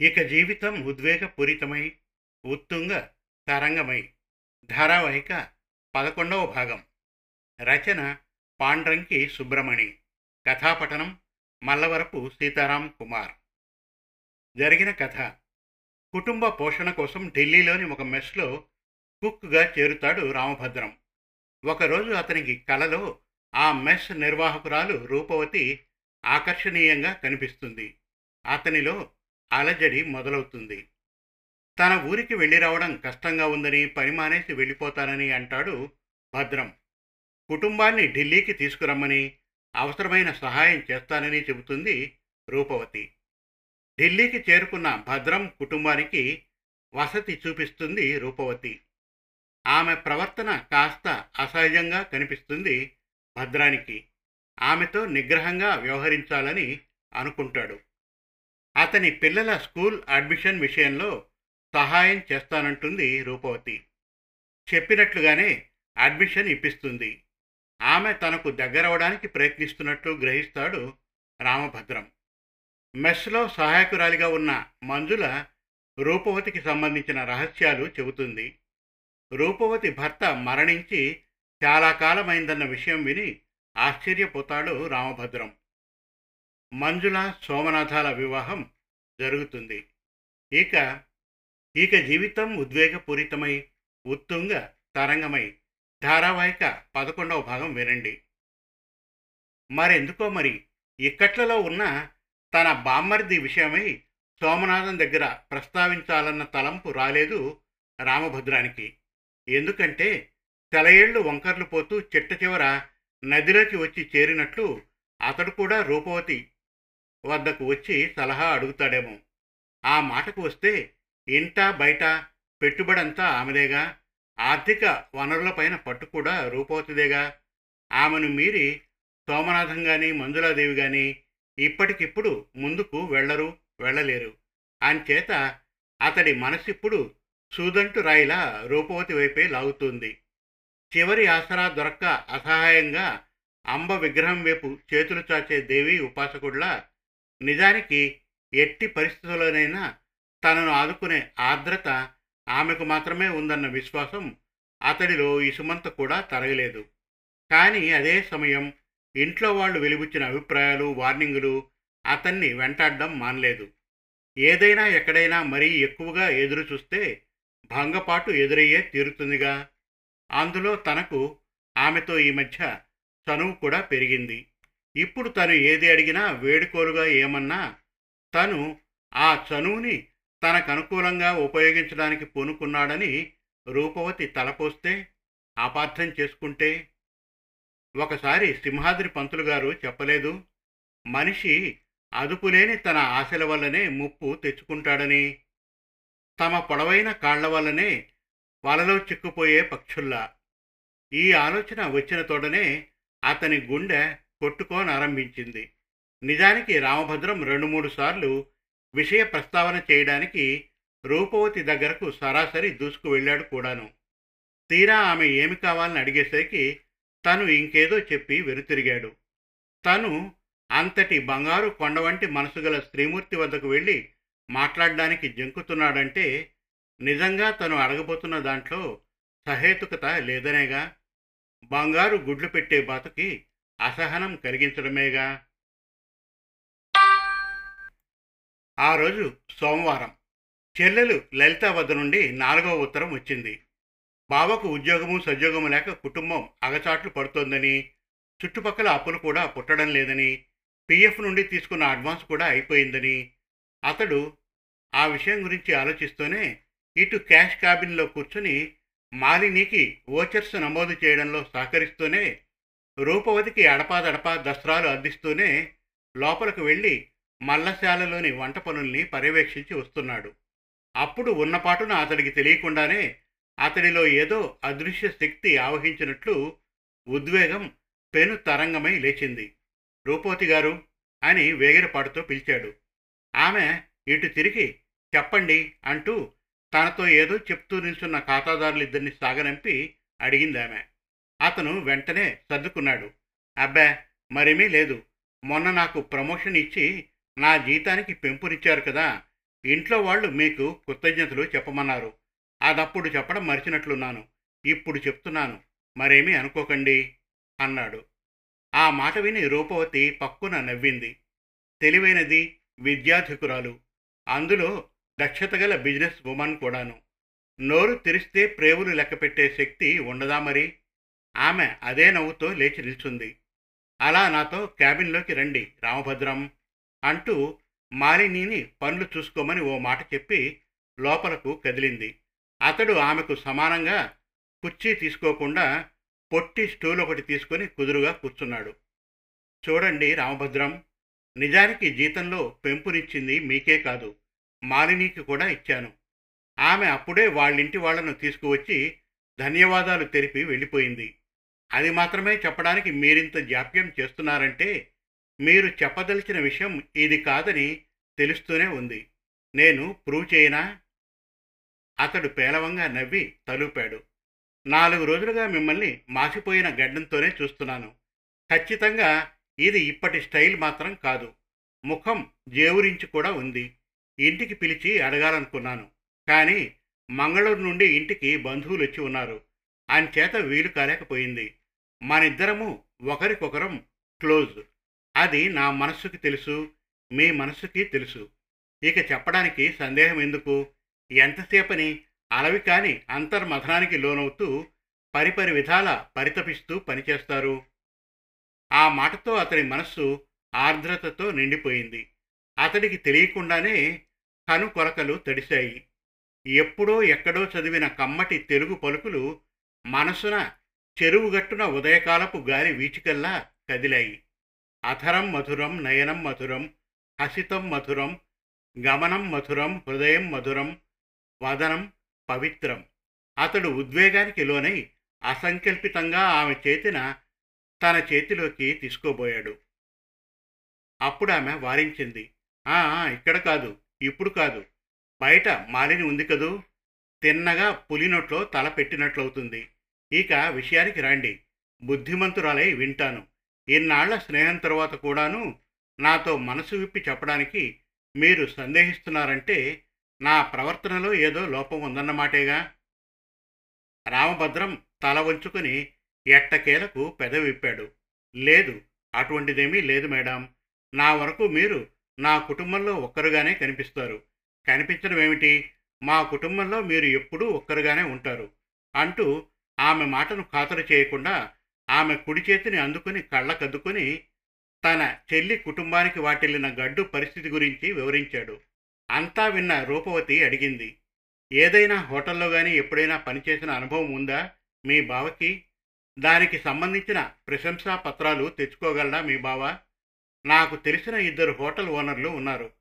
ఇక జీవితం ఉద్వేగపూరితమై ఉత్తుంగ తరంగమై. ధారావాహిక పదకొండవ భాగం. రచన పాండ్రంకి సుబ్రమణి కథాపఠనం మల్లవరపు సీతారాం కుమార్. జరిగిన కథ. కుటుంబ పోషణ కోసం ఢిల్లీలోని ఒక మెస్లో కుక్గా చేరుతాడు రామభద్రం. ఒకరోజు అతనికి కలలో ఆ మెస్ నిర్వాహకురాలు రూపవతి ఆకర్షణీయంగా కనిపిస్తుంది. అతనిలో అలజడి మొదలవుతుంది. తన ఊరికి వెళ్ళి రావడం కష్టంగా ఉందని పని మానేసి వెళ్ళిపోతానని అంటాడు భద్రం. కుటుంబాన్ని ఢిల్లీకి తీసుకురమ్మని అవసరమైన సహాయం చేస్తానని చెబుతుంది రూపవతి. ఢిల్లీకి చేరుకున్న భద్రం కుటుంబానికి వసతి చూపిస్తుంది రూపవతి. ఆమె ప్రవర్తన కాస్త అసహజంగా కనిపిస్తుంది భద్రానికి. ఆమెతో నిగ్రహంగా వ్యవహరించాలని అనుకుంటాడు. అతని పిల్లల స్కూల్ అడ్మిషన్ విషయంలో సహాయం చేస్తానంటుంది రూపవతి. చెప్పినట్లుగానే అడ్మిషన్ ఇప్పిస్తుంది. ఆమె తనకు దగ్గరవడానికి ప్రయత్నిస్తున్నట్లు గ్రహిస్తాడు రామభద్రం. మెస్లో సహాయకురాలిగా ఉన్న మంజుల రూపవతికి సంబంధించిన రహస్యాలు చెబుతుంది. రూపవతి భర్త మరణించి చాలా కాలమైందన్న విషయం విని ఆశ్చర్యపోతాడు రామభద్రం. మంజుల సోమనాథాల వివాహం జరుగుతుంది. ఇక ఇక జీవితం ఉద్వేగపూరితమై ఉత్తుంగ తరంగమై ధారావాహిక పదకొండవ భాగం వినండి. మరెందుకో మరి ఇక్కట్లలో ఉన్న తన బామ్మర్ది విషయమై సోమనాథం దగ్గర ప్రస్తావించాలన్న తలంపు రాలేదు రామభద్రానికి. ఎందుకంటే తెలయేళ్ళు వంకర్లు పోతూ చిట్ట చివర నదిలోకి వచ్చి చేరినట్లు అతడు కూడా రూపవతి వద్దకు వచ్చి సలహా అడుగుతాడేమో. ఆ మాటకు వస్తే ఇంట బయట పెట్టుబడంతా ఆమెదేగా? ఆర్థిక వనరులపైన పట్టు కూడా రూపవతిదేగా? ఆమెను మీరి సోమనాథం గాని మంజులాదేవి గాని ఇప్పటికిప్పుడు ముందుకు వెళ్ళరు వెళ్ళలేరు. అంచేత అతడి మనసిప్పుడు సూదంటు రాయిలా రూపవతి వైపే లాగుతుంది. చివరి ఆసరా దొరక్క అసహాయంగా అంబ విగ్రహం వైపు చేతులు చాచే దేవి ఉపాసకుడిలా నిజానికి ఎట్టి పరిస్థితుల్లోనైనా తనను ఆదుకునే ఆర్ద్రత ఆమెకు మాత్రమే ఉందన్న విశ్వాసం అతడిలో ఇసుమంత కూడా తరగలేదు. కానీ అదే సమయం ఇంట్లో వాళ్ళు వెలిబుచ్చిన అభిప్రాయాలు వార్నింగులు అతన్ని వెంటాడడం మానలేదు. ఏదైనా ఎక్కడైనా మరీ ఎక్కువగా ఎదురు చూస్తే భంగపాటు ఎదురయ్యే తీరుతుందిగా. అందులో తనకు ఆమెతో ఈ మధ్య చనువు కూడా పెరిగింది. ఇప్పుడు తను ఏది అడిగినా వేడుకోలుగా ఏమన్నా తను ఆ చనువుని తనకు అనుకూలంగా ఉపయోగించడానికి పూనుకున్నాడని రూపవతి తలపోస్తే అపార్థం చేసుకుంటే ఒకసారి సింహాద్రి పంతులు గారు చెప్పలేదు మనిషి అదుపులేని తన ఆశల వల్లనే ముప్పు తెచ్చుకుంటాడని తమ పొడవైన కాళ్ళ వల్లనే వలలో చిక్కుపోయే పక్షుల్లా. ఈ ఆలోచన వచ్చిన తోడనే అతని గుండె కొట్టుకోనారంభించింది. నిజానికి రామభద్రం రెండు మూడు సార్లు విషయ ప్రస్తావన చేయడానికి రూపవతి దగ్గరకు సరాసరి దూసుకు వెళ్ళాడు కూడాను. తీరా ఆమె ఏమి కావాలని అడిగేసరికి తను ఇంకేదో చెప్పి వెనుతిరిగాడు. తను అంతటి బంగారు కొండ వంటి మనసు గల స్త్రీమూర్తి వద్దకు వెళ్ళి మాట్లాడడానికి జంకుతున్నాడంటే నిజంగా తను అడగబోతున్న దాంట్లో సహేతుకత లేదనేగా బంగారు గుడ్లు పెట్టే బాతుకి అసహనం కలిగించడమేగా? ఆ రోజు సోమవారం చెల్లెలు లలిత వద్ద నుండి నాలుగవ ఉత్తరం వచ్చింది. బావకు ఉద్యోగము సద్యోగము లేక కుటుంబం అగచాట్లు పడుతోందని చుట్టుపక్కల అప్పులు కూడా పుట్టడం లేదని పిఎఫ్ నుండి తీసుకున్న అడ్వాన్స్ కూడా అయిపోయిందని అతడు ఆ విషయం గురించి ఆలోచిస్తూనే ఇటు క్యాష్ క్యాబిన్లో కూర్చుని మాలినికి ఓచర్స్ నమోదు చేయడంలో సహకరిస్తూనే రూపవతికి అడపాదడపా దసరాలు అందిస్తూనే లోపలకు వెళ్ళి మల్లశాలలోని వంట పనుల్ని పర్యవేక్షించి వస్తున్నాడు. అప్పుడు ఉన్నపాటున అతడికి తెలియకుండానే అతడిలో ఏదో అదృశ్య శక్తి ఆవహించినట్లు ఉద్వేగం పెను తరంగమై లేచింది. రూపవతి గారు? అని వేగిరపాటుతో పిలిచాడు. ఆమె ఇటు తిరిగి చెప్పండి అంటూ తనతో ఏదో చెప్తూ నిల్చున్న ఖాతాదారులిద్దరిని సాగనంపి అడిగింది ఆమె. అతను వెంటనే సర్దుకున్నాడు. అబ్బా మరేమీ లేదు. మొన్న నాకు ప్రమోషన్ ఇచ్చి నా జీతానికి పెంపునిచ్చారు కదా. ఇంట్లో వాళ్ళు మీకు కృతజ్ఞతలు చెప్పమన్నారు. అదప్పుడు చెప్పడం మరిచినట్లున్నాను. ఇప్పుడు చెప్తున్నాను. మరేమీ అనుకోకండి అన్నాడు. ఆ మాట విని రూపవతి పక్కున నవ్వింది. తెలివైనది విద్యాధికురాలు. అందులో దక్షత గల బిజినెస్ ఉమెన్ కూడాను. నోరు తెరిస్తే ప్రేవులు లెక్కపెట్టే శక్తి ఉండదా మరి? ఆమె అదే నవ్వుతో లేచి నిల్చుంది. అలా నాతో క్యాబిన్లోకి రండి రామభద్రం అంటూ మాలినీని పనులు చూసుకోమని ఓ మాట చెప్పి లోపలకు కదిలింది. అతడు ఆమెకు సమానంగా కుర్చీ తీసుకోకుండా పొట్టి స్టూల్ ఒకటి తీసుకొని కుదురుగా కూర్చున్నాడు. చూడండి రామభద్రం నిజానికి జీతంలో పెంపునిచ్చింది మీకే కాదు. మాలినీకి కూడా ఇచ్చాను. ఆమె అప్పుడే వాళ్ళింటి వాళ్ళను తీసుకువచ్చి ధన్యవాదాలు తెలిపి వెళ్ళిపోయింది. అది మాత్రమే చెప్పడానికి మీరింత జాప్యం చేస్తున్నారంటే మీరు చెప్పదలిచిన విషయం ఇది కాదని తెలుస్తూనే ఉంది. నేను ప్రూవ్ చేయనా? అతడు పేలవంగా నవ్వి తలూపాడు. నాలుగు రోజులుగా మిమ్మల్ని మాసిపోయిన గడ్డంతోనే చూస్తున్నాను. ఖచ్చితంగా ఇది ఇప్పటి స్టైల్ మాత్రం కాదు. ముఖం జేవురించి కూడా ఉంది. ఇంటికి పిలిచి అడగాలనుకున్నాను. కానీ మంగళూరు నుండి ఇంటికి బంధువులు వచ్చి ఉన్నారు. అంచేత వీలు కాలేకపోయింది. మనిద్దరము ఒకరికొకరం క్లోజ్. అది నా మనస్సుకి తెలుసు మీ మనస్సుకి తెలుసు. ఇక చెప్పడానికి సందేహం ఎందుకు? ఎంతసేపని అలవి కాని అంతర్మథనానికి లోనవుతూ పరిపరి విధాల పరితపిస్తూ పనిచేస్తారు? ఆ మాటతో అతని మనస్సు ఆర్ద్రతతో నిండిపోయింది. అతడికి తెలియకుండానే కనుకొరకలు తడిశాయి. ఎప్పుడో ఎక్కడో చదివిన కమ్మటి తెలుగు పలుకులు మనసున చెరువుగట్టున ఉదయకాలపు గాలి వీచికల్లా కదిలాయి. అధరం మధురం నయనం మధురం హసితం మధురం గమనం మధురం హృదయం మధురం వదనం పవిత్రం. అతడు ఉద్వేగానికి లోనై అసంకల్పితంగా ఆమె చేతిన తన చేతిలోకి తీసుకోబోయాడు. అప్పుడు ఆమె వారించింది. ఇక్కడ కాదు ఇప్పుడు కాదు. బయట మాలిని ఉంది కదూ? తిన్నగా పులినొట్లో తల పెట్టినట్లవుతుంది. ఇక విషయానికి రండి. బుద్ధిమంతురాలై వింటాను. ఇన్నాళ్ళ స్నేహం తరువాత కూడాను నాతో మనసు విప్పి చెప్పడానికి మీరు సందేహిస్తున్నారంటే నా ప్రవర్తనలో ఏదో లోపం ఉందన్నమాటేగా? రామభద్రం తల వంచుకుని ఎట్టకేలకు పెదవిప్పాడు లేదు అటువంటిదేమీ లేదు మేడం. నా వరకు మీరు నా కుటుంబంలో ఒక్కరుగానే కనిపిస్తారు. కనిపించడం ఏమిటి? మా కుటుంబంలో మీరు ఎప్పుడూ ఒక్కరుగానే ఉంటారు అంటూ ఆమె మాటను ఖాతరు చేయకుండా ఆమె కుడి చేతిని అందుకుని కళ్ళకద్దుకుని తన చెల్లి కుటుంబానికి వాటిల్లిన గడ్డు పరిస్థితి గురించి వివరించాడు. అంతా విన్న రూపవతి అడిగింది. ఏదైనా హోటల్లో కానీ ఎప్పుడైనా పనిచేసిన అనుభవం ఉందా? మీ బావకి? దానికి సంబంధించిన ప్రశంసా పత్రాలు తెచ్చుకోగలడా మీ బావ? నాకు తెలిసిన ఇద్దరు హోటల్ ఓనర్లు ఉన్నారు.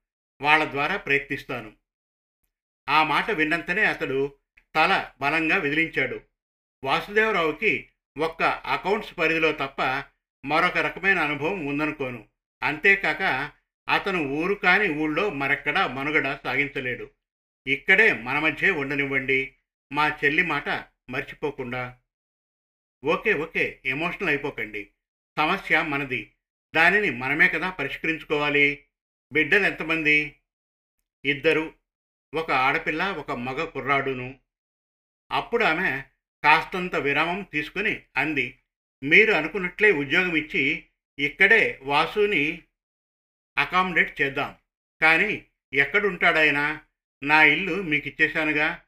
వాళ్ళ ద్వారా ప్రయత్నిస్తాను. ఆ మాట విన్నంతనే అతడు తల బలంగా విదిలించాడు. వాసుదేవరావుకి ఒక్క అకౌంట్స్ పరిధిలో తప్ప మరొక రకమైన అనుభవం ఉందనుకోను. అంతేకాక అతను ఊరు కాని ఊళ్ళో మరెక్కడా మనుగడ సాగించలేడు. ఇక్కడే మన మధ్యే ఉండనివ్వండి. మా చెల్లి మాట మర్చిపోకుండా. ఓకే ఓకే ఎమోషనల్ అయిపోకండి. సమస్య మనది. దానిని మనమే కదా పరిష్కరించుకోవాలి. బిడ్డలు ఎంతమంది? ఇద్దరు ఒక ఆడపిల్ల ఒక మగ కుర్రాడును. అప్పుడు ఆమె కాస్తంత విరామం తీసుకుని అంది మీరు అనుకున్నట్లే ఉద్యోగం ఇచ్చి ఇక్కడే వాసుని అకామిడేట్ చేద్దాం. కానీ ఎక్కడుంటాడాయన? నా ఇల్లు మీకు ఇచ్చేశానుగా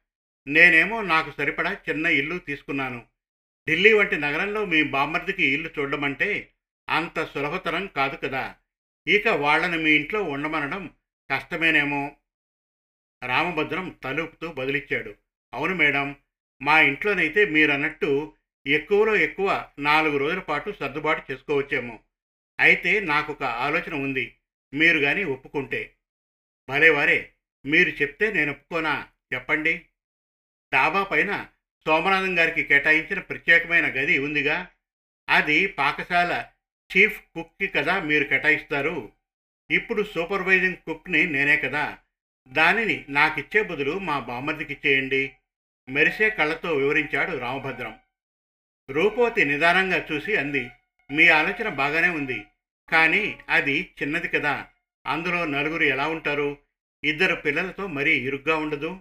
నేనేమో నాకు సరిపడా చిన్న ఇల్లు తీసుకున్నాను. ఢిల్లీ వంటి నగరంలో మీ బామ్మర్దికి ఇల్లు చూడమంటే అంత సులభతరం కాదు కదా. ఇక వాళ్ళను మీ ఇంట్లో ఉండమనడం కష్టమేనేమో? రామభద్రం తలుపుతూ బదిలిచ్చాడు. అవును మేడం మా ఇంట్లోనైతే మీరన్నట్టు ఎక్కువలో ఎక్కువ నాలుగు రోజుల పాటు సర్దుబాటు చేసుకోవచ్చేమో. అయితే నాకు ఒక ఆలోచన ఉంది మీరు కానీ ఒప్పుకుంటే. భలేవారే మీరు చెప్తే నేను ఒప్పుకోనా? చెప్పండి. డాబా పైన సోమనాథం గారికి కేటాయించిన ప్రత్యేకమైన గది ఉందిగా. అది పాకశాల చీఫ్ కుక్కి కదా మీరు కేటాయిస్తారు? ఇప్పుడు సూపర్వైజింగ్ కుక్ని నేనే కదా. దానిని నాకిచ్చే బదులు మా బామ్మర్దికి ఇచ్చేయండి. మెరిసే కళ్ళతో వివరించాడు రామభద్రం. రూపవతి నిదానంగా చూసి అంది మీ ఆలోచన బాగానే ఉంది కానీ అది చిన్నది కదా. అందులో నలుగురు ఎలా ఉంటారు? ఇద్దరు పిల్లలతో మరీ ఇరుగ్గా ఉండదు?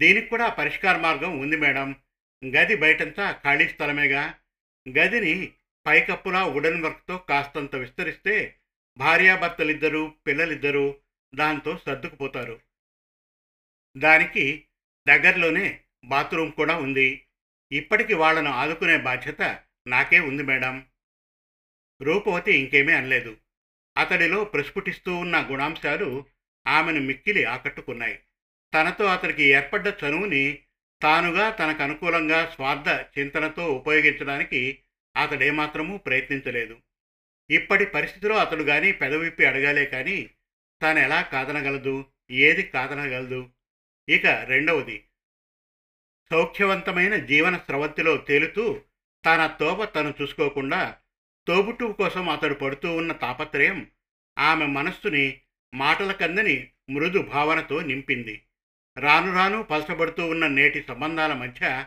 దీనికి కూడా పరిష్కార మార్గం ఉంది మేడం. గది బయటంతా ఖాళీ స్థలమేగా. గదిని పైకప్పున వుడెన్ వర్క్తో కాస్తంత విస్తరిస్తే భార్యాభర్తలిద్దరూ పిల్లలిద్దరూ దాంతో సర్దుకుపోతారు. దానికి దగ్గరలోనే బాత్రూమ్ కూడా ఉంది. ఇప్పటికి వాళ్ళను ఆదుకునే బాధ్యత నాకే ఉంది మేడం. రూపవతి ఇంకేమీ అనలేదు. అతడిలో ప్రస్ఫుటిస్తూ ఉన్న గుణాంశాలు ఆమెను మిక్కిలి ఆకట్టుకున్నాయి. తనతో అతనికి ఏర్పడ్డ చనువుని తానుగా తనకు అనుకూలంగా స్వార్థ చింతనతో ఉపయోగించడానికి అతడేమాత్రమూ ప్రయత్నించలేదు. ఇప్పటి పరిస్థితిలో అతడు కానీ పెదవిప్పి అడగాలే కానీ తాను ఎలా కాదనగలదు? ఏది కాదనగలదు? ఇక రెండవది సౌఖ్యవంతమైన జీవన స్రవంతిలో తేలుతూ తన తోప తను చూసుకోకుండా తోబుట్టువు కోసం అతడు పడుతూ ఉన్న తాపత్రయం ఆమె మనస్సుని మాటల కందని మృదు భావనతో నింపింది. రాను రాను పలసబడుతూ ఉన్న నేటి సంబంధాల మధ్య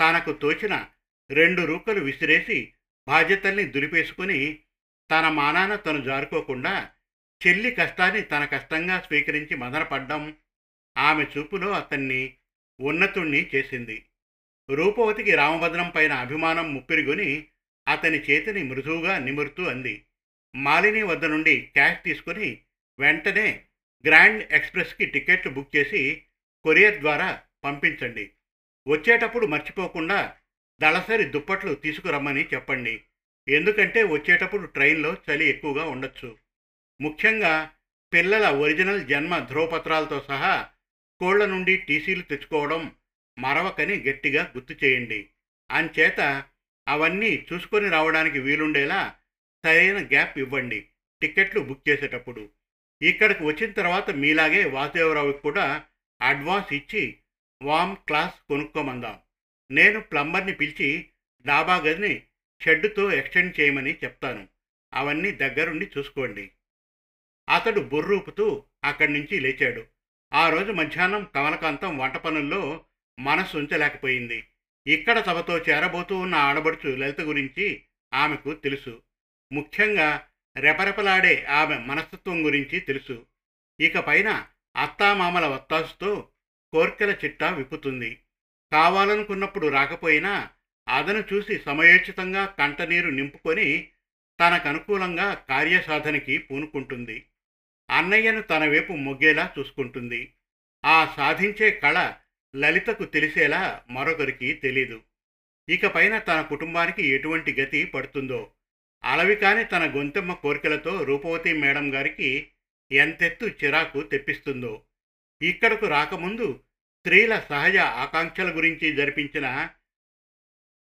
తనకు తోచిన రెండు రూకలు విసిరేసి బాధ్యతల్ని దులిపేసుకుని తన మానాన తను జారుకోకుండా చెల్లి కష్టాన్ని తన కష్టంగా స్వీకరించి మదనపడ్డం ఆమె చూపులో అతన్ని ఉన్నతుణ్ణి చేసింది. రూపవతికి రామభద్రం పైన అభిమానం ముప్పిరిగొని అతని చేతిని మృదువుగా నిమురుతూ అంది. మాలిని వద్ద నుండి క్యాష్ తీసుకుని వెంటనే గ్రాండ్ ఎక్స్ప్రెస్కి టికెట్లు బుక్ చేసి కొరియర్ ద్వారా పంపించండి. వచ్చేటప్పుడు మర్చిపోకుండా దళసరి దుప్పట్లు తీసుకురమ్మని చెప్పండి. ఎందుకంటే వచ్చేటప్పుడు ట్రైన్లో చలి ఎక్కువగా ఉండొచ్చు. ముఖ్యంగా పిల్లల ఒరిజినల్ జన్మ ధ్రువపత్రాలతో సహా కోళ్ళ నుండి టీసీలు తెచ్చుకోవడం మరవకని గట్టిగా గుర్తు చేయండి. అంచేత అవన్నీ చూసుకొని రావడానికి వీలుండేలా సరైన గ్యాప్ ఇవ్వండి టికెట్లు బుక్ చేసేటప్పుడు. ఇక్కడికి వచ్చిన తర్వాత మీలాగే వాసుదేవరావుకి కూడా అడ్వాన్స్ ఇచ్చి వామ్ క్లాస్ కొనుక్కోమందాం. నేను ప్లంబర్ని పిలిచి డాబా గదిని షెడ్డుతో ఎక్స్టెండ్ చేయమని చెప్తాను. అవన్నీ దగ్గరుండి చూసుకోండి. అతడు బుర్రూపుతూ అక్కడి నుంచి లేచాడు. ఆ రోజు మధ్యాహ్నం కమలకాంతం వంట పనుల్లో మనస్సు ఉంచలేకపోయింది. ఇక్కడ తమతో చేరబోతూ ఉన్న ఆడబడుచు లలిత గురించి ఆమెకు తెలుసు. ముఖ్యంగా రెపరెపలాడే ఆమె మనస్తత్వం గురించి తెలుసు. ఇకపైన అత్తామామల వత్తాసుతో కోర్కెల చిట్టా విప్పుతుంది. కావాలనుకున్నప్పుడు రాకపోయినా అదను చూసి సమయోచితంగా కంటనీరు నింపుకొని తనకనుకూలంగా కార్యసాధనకి పూనుకుంటుంది. అన్నయ్యను తన వైపు మొగ్గేలా చూసుకుంటుంది. ఆ సాధించే కళ లలితకు తెలిసేలా మరొకరికి తెలీదు. ఇకపైన తన కుటుంబానికి ఎటువంటి గతి పడుతుందో అలవికాని తన గొంతెమ్మ కోరికలతో రూపవతి మేడం గారికి ఎంతెత్తు చిరాకు తెప్పిస్తుందో ఇక్కడకు రాకముందు స్త్రీల సహజ ఆకాంక్షల గురించి జరిపించిన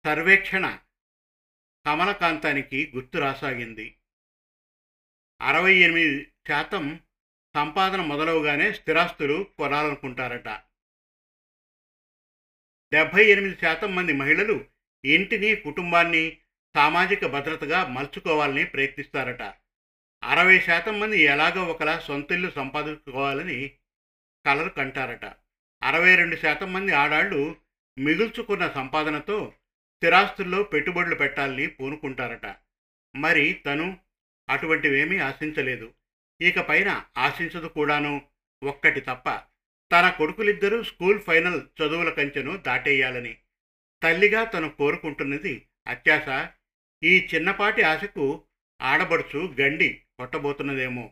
సర్వేక్షణ కమలకాంతానికి గుర్తు రాసాగింది. అరవై ఎనిమిది శాతం సంపాదన మొదలవగానే స్థిరాస్తులు కొనాలనుకుంటారట. డెబ్భై ఎనిమిది శాతం మంది మహిళలు ఇంటిని కుటుంబాన్ని సామాజిక భద్రతగా మలుచుకోవాలని ప్రయత్నిస్తారట. అరవై శాతం మంది ఎలాగో ఒకలా సొంతిల్లు సంపాదించుకోవాలని కలలు కంటారట. అరవై రెండు శాతం మంది ఆడాళ్ళు మిగుల్చుకున్న సంపాదనతో స్థిరాస్తుల్లో పెట్టుబడులు పెట్టాలని పూనుకుంటారట. మరి తను అటువంటివేమీ ఆశించలేదు. ఇక పైన ఆశించదు కూడాను. ఒక్కటి తప్ప తన కొడుకులిద్దరూ స్కూల్ ఫైనల్ చదువుల కంచెను దాటేయాలని. తల్లిగా తను కోరుకుంటున్నది అత్యాశ. ఈ చిన్నపాటి ఆశకు ఆడబడుచు గండి కొట్టబోతున్నదేమో.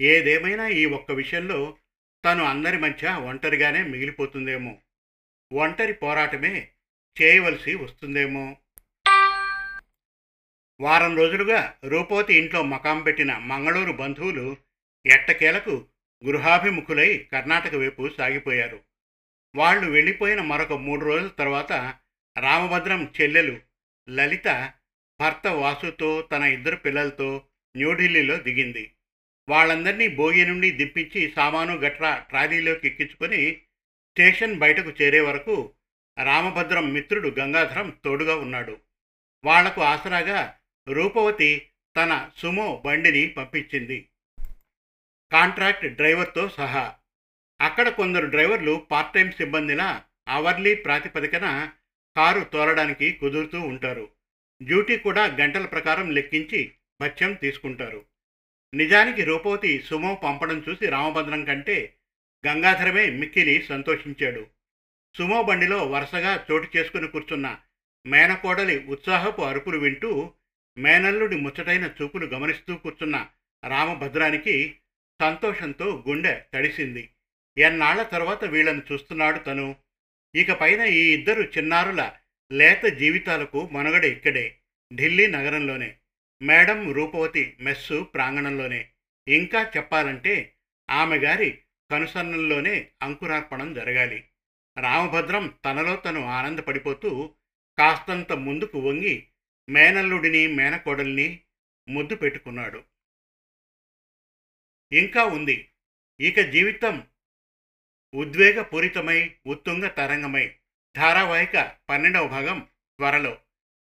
ఏదేమైనా ఈ ఒక్క విషయంలో తను అందరి మధ్య ఒంటరిగానే మిగిలిపోతుందేమో. ఒంటరి పోరాటమే చేయవలసి వస్తుందేమో. వారం రోజులుగా రూపవతి ఇంట్లో మకాం పెట్టిన మంగళూరు బంధువులు ఎట్టకేలకు గృహాభిముఖులై కర్ణాటక వైపు సాగిపోయారు. వాళ్ళు వెళ్ళిపోయిన మరొక మూడు రోజుల తర్వాత రామభద్రం చెల్లెలు లలిత భర్త వాసుతో తన ఇద్దరు పిల్లలతో న్యూఢిల్లీలో దిగింది. వాళ్ళందరినీ భోగి నుండి దిప్పించి సామాను గట్రా ట్రాలీలోకి ఎక్కించుకొని స్టేషన్ బయటకు చేరే వరకు రామభద్రం మిత్రుడు గంగాధరం తోడుగా ఉన్నాడు. వాళ్ళకు ఆసరాగా రూపవతి తన సుమో బండిని పంపించింది. కాంట్రాక్ట్ డ్రైవర్తో సహా. అక్కడ కొందరు డ్రైవర్లు పార్ట్ టైం సిబ్బందిలా అవర్లీ ప్రాతిపదికన కారు తోలడానికి కుదురుతూ ఉంటారు. డ్యూటీ కూడా గంటల ప్రకారం లెక్కించి భత్యం తీసుకుంటారు. నిజానికి రూపవతి సుమో పంపడం చూసి రామభద్రం కంటే గంగాధరమే మిక్కిలి సంతోషించాడు. సుమో బండిలో వరుసగా చోటు చేసుకుని కూర్చున్న మేనకోడలి ఉత్సాహపు అరుపులు వింటూ మేనల్లుడి ముచ్చటైన చూపులు గమనిస్తూ కూర్చున్న రామభద్రానికి సంతోషంతో గుండె తడిసింది. ఎన్నాళ్ళ తర్వాత వీళ్ళను చూస్తున్నాడు తను. ఇక పైన ఈ ఇద్దరు చిన్నారుల లేత జీవితాలకు మనుగడ ఇక్కడే ఢిల్లీ నగరంలోనే. మేడం రూపవతి మెస్సు ప్రాంగణంలోనే. ఇంకా చెప్పాలంటే ఆమె గారి కనుసన్నల్లోనే అంకురార్పణం జరగాలి. రామభద్రం తనలో తను ఆనందపడిపోతూ కాస్తంత ముందుకు వంగి మేనల్లుడిని మేనకోడల్ని ముద్దు పెట్టుకున్నాడు. ఇంకా ఉంది. ఇక జీవితం ఉద్వేగపూరితమై ఉత్తుంగ తరంగమై. ధారావాహిక పన్నెండవ భాగం త్వరలో.